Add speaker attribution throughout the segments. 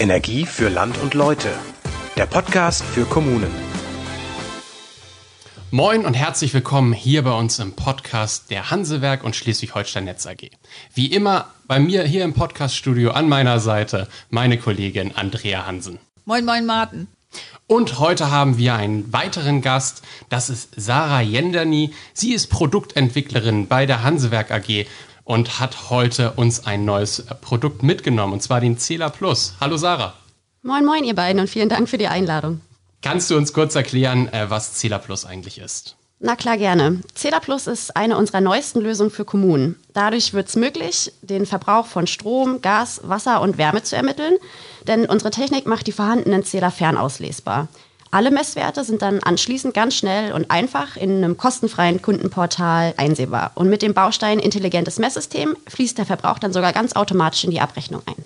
Speaker 1: Energie für Land und Leute. Der Podcast für Kommunen.
Speaker 2: Moin und herzlich willkommen hier bei uns im Podcast der Hansewerk und Schleswig-Holstein Netz AG. Wie immer bei mir hier im Podcaststudio an meiner Seite meine Kollegin Andrea Hansen.
Speaker 3: Moin, moin, Martin.
Speaker 2: Und heute haben wir einen weiteren Gast. Das ist Sarah Jenderny. Sie ist Produktentwicklerin bei der Hansewerk AG und hat heute uns ein neues Produkt mitgenommen, und zwar den Zähler Plus. Hallo Sarah.
Speaker 4: Moin, moin, ihr beiden, und vielen Dank für die Einladung.
Speaker 2: Kannst du uns kurz erklären, äh, was Zähler Plus eigentlich ist?
Speaker 4: Na klar, gerne. Zähler Plus ist eine unserer neuesten Lösungen für Kommunen. Dadurch wird es möglich, den Verbrauch von Strom, Gas, Wasser und Wärme zu ermitteln, denn unsere Technik macht die vorhandenen Zähler fernauslesbar. Alle Messwerte sind dann anschließend ganz schnell und einfach in einem kostenfreien Kundenportal einsehbar. Und mit dem Baustein intelligentes Messsystem fließt der Verbrauch dann sogar ganz automatisch in die Abrechnung ein.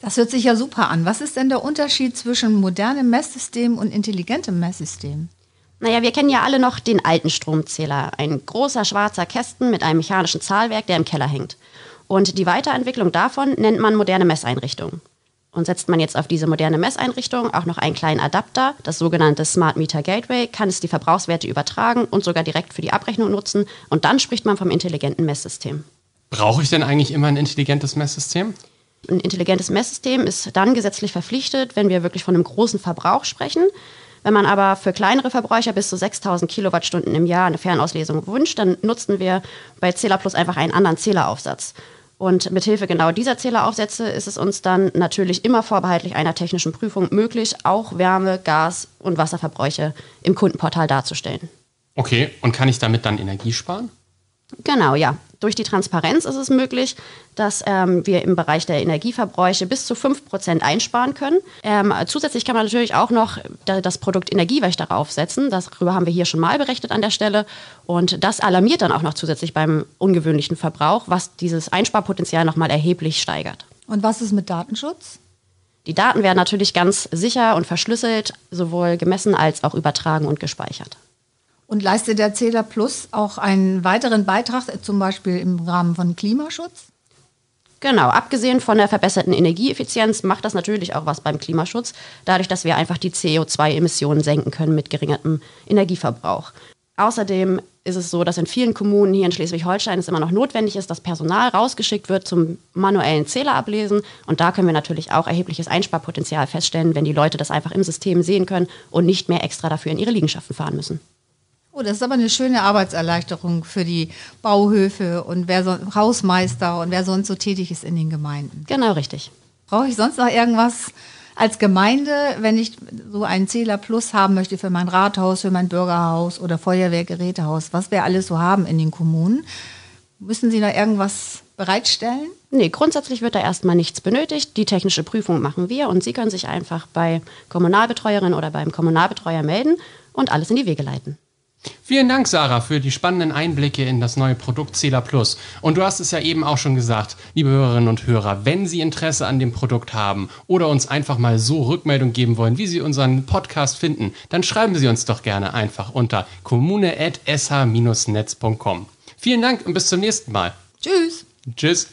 Speaker 3: Das hört sich ja super an. Was ist denn der Unterschied zwischen modernem Messsystem und intelligentem Messsystem?
Speaker 4: Naja, wir kennen ja alle noch den alten Stromzähler. Ein großer schwarzer Kästen mit einem mechanischen Zahlwerk, der im Keller hängt. Und die Weiterentwicklung davon nennt man moderne Messeinrichtungen. Und setzt man jetzt auf diese moderne Messeinrichtung auch noch einen kleinen Adapter, das sogenannte Smart Meter Gateway, kann es die Verbrauchswerte übertragen und sogar direkt für die Abrechnung nutzen. Und dann spricht man vom intelligenten Messsystem.
Speaker 2: Brauche ich denn eigentlich immer ein intelligentes Messsystem?
Speaker 4: Ein intelligentes Messsystem ist dann gesetzlich verpflichtet, wenn wir wirklich von einem großen Verbrauch sprechen. Wenn man aber für kleinere Verbräucher bis zu 6000 Kilowattstunden im Jahr eine Fernauslesung wünscht, dann nutzen wir bei Zähler Plus einfach einen anderen Zähleraufsatz. Und mithilfe genau dieser Zähleraufsätze ist es uns dann natürlich immer vorbehaltlich einer technischen Prüfung möglich, auch Wärme, Gas und Wasserverbräuche im Kundenportal darzustellen.
Speaker 2: Okay, und kann ich damit dann Energie sparen?
Speaker 4: Genau, ja. Durch die Transparenz ist es möglich, dass ähm, wir im Bereich der Energieverbräuche bis zu 5% einsparen können. Ähm, zusätzlich kann man natürlich auch noch das Produkt Energiewächter aufsetzen. Darüber haben wir hier schon mal berechnet an der Stelle. Und das alarmiert dann auch noch zusätzlich beim ungewöhnlichen Verbrauch, was dieses Einsparpotenzial nochmal erheblich steigert.
Speaker 3: Und was ist mit Datenschutz?
Speaker 4: Die Daten werden natürlich ganz sicher und verschlüsselt, sowohl gemessen als auch übertragen und gespeichert.
Speaker 3: Und leistet der Zähler Plus auch einen weiteren Beitrag, zum Beispiel im Rahmen von Klimaschutz?
Speaker 4: Genau, abgesehen von der verbesserten Energieeffizienz macht das natürlich auch was beim Klimaschutz, dadurch, dass wir einfach die CO2-Emissionen senken können mit geringerem Energieverbrauch. Außerdem ist es so, dass in vielen Kommunen hier in Schleswig-Holstein es immer noch notwendig ist, dass Personal rausgeschickt wird zum manuellen Zählerablesen. Und da können wir natürlich auch erhebliches Einsparpotenzial feststellen, wenn die Leute das einfach im System sehen können und nicht mehr extra dafür in ihre Liegenschaften fahren müssen.
Speaker 3: Oh, das ist aber eine schöne Arbeitserleichterung für die Bauhöfe und wer so, Hausmeister und wer sonst so tätig ist in den Gemeinden.
Speaker 4: Genau, richtig.
Speaker 3: Brauche ich sonst noch irgendwas als Gemeinde, wenn ich so einen Zähler Plus haben möchte für mein Rathaus, für mein Bürgerhaus oder Feuerwehrgerätehaus, was wir alles so haben in den Kommunen? Müssen Sie da irgendwas bereitstellen?
Speaker 4: Nee, grundsätzlich wird da erstmal nichts benötigt. Die technische Prüfung machen wir und Sie können sich einfach bei Kommunalbetreuerin oder beim Kommunalbetreuer melden und alles in die Wege leiten.
Speaker 2: Vielen Dank, Sarah, für die spannenden Einblicke in das neue Produkt Zähler Plus. Und du hast es ja eben auch schon gesagt, liebe Hörerinnen und Hörer, wenn Sie Interesse an dem Produkt haben oder uns einfach mal so Rückmeldung geben wollen, wie Sie unseren Podcast finden, dann schreiben Sie uns doch gerne einfach unter kommune.sh-netz.com. Vielen Dank und bis zum nächsten Mal.
Speaker 3: Tschüss.
Speaker 2: Tschüss.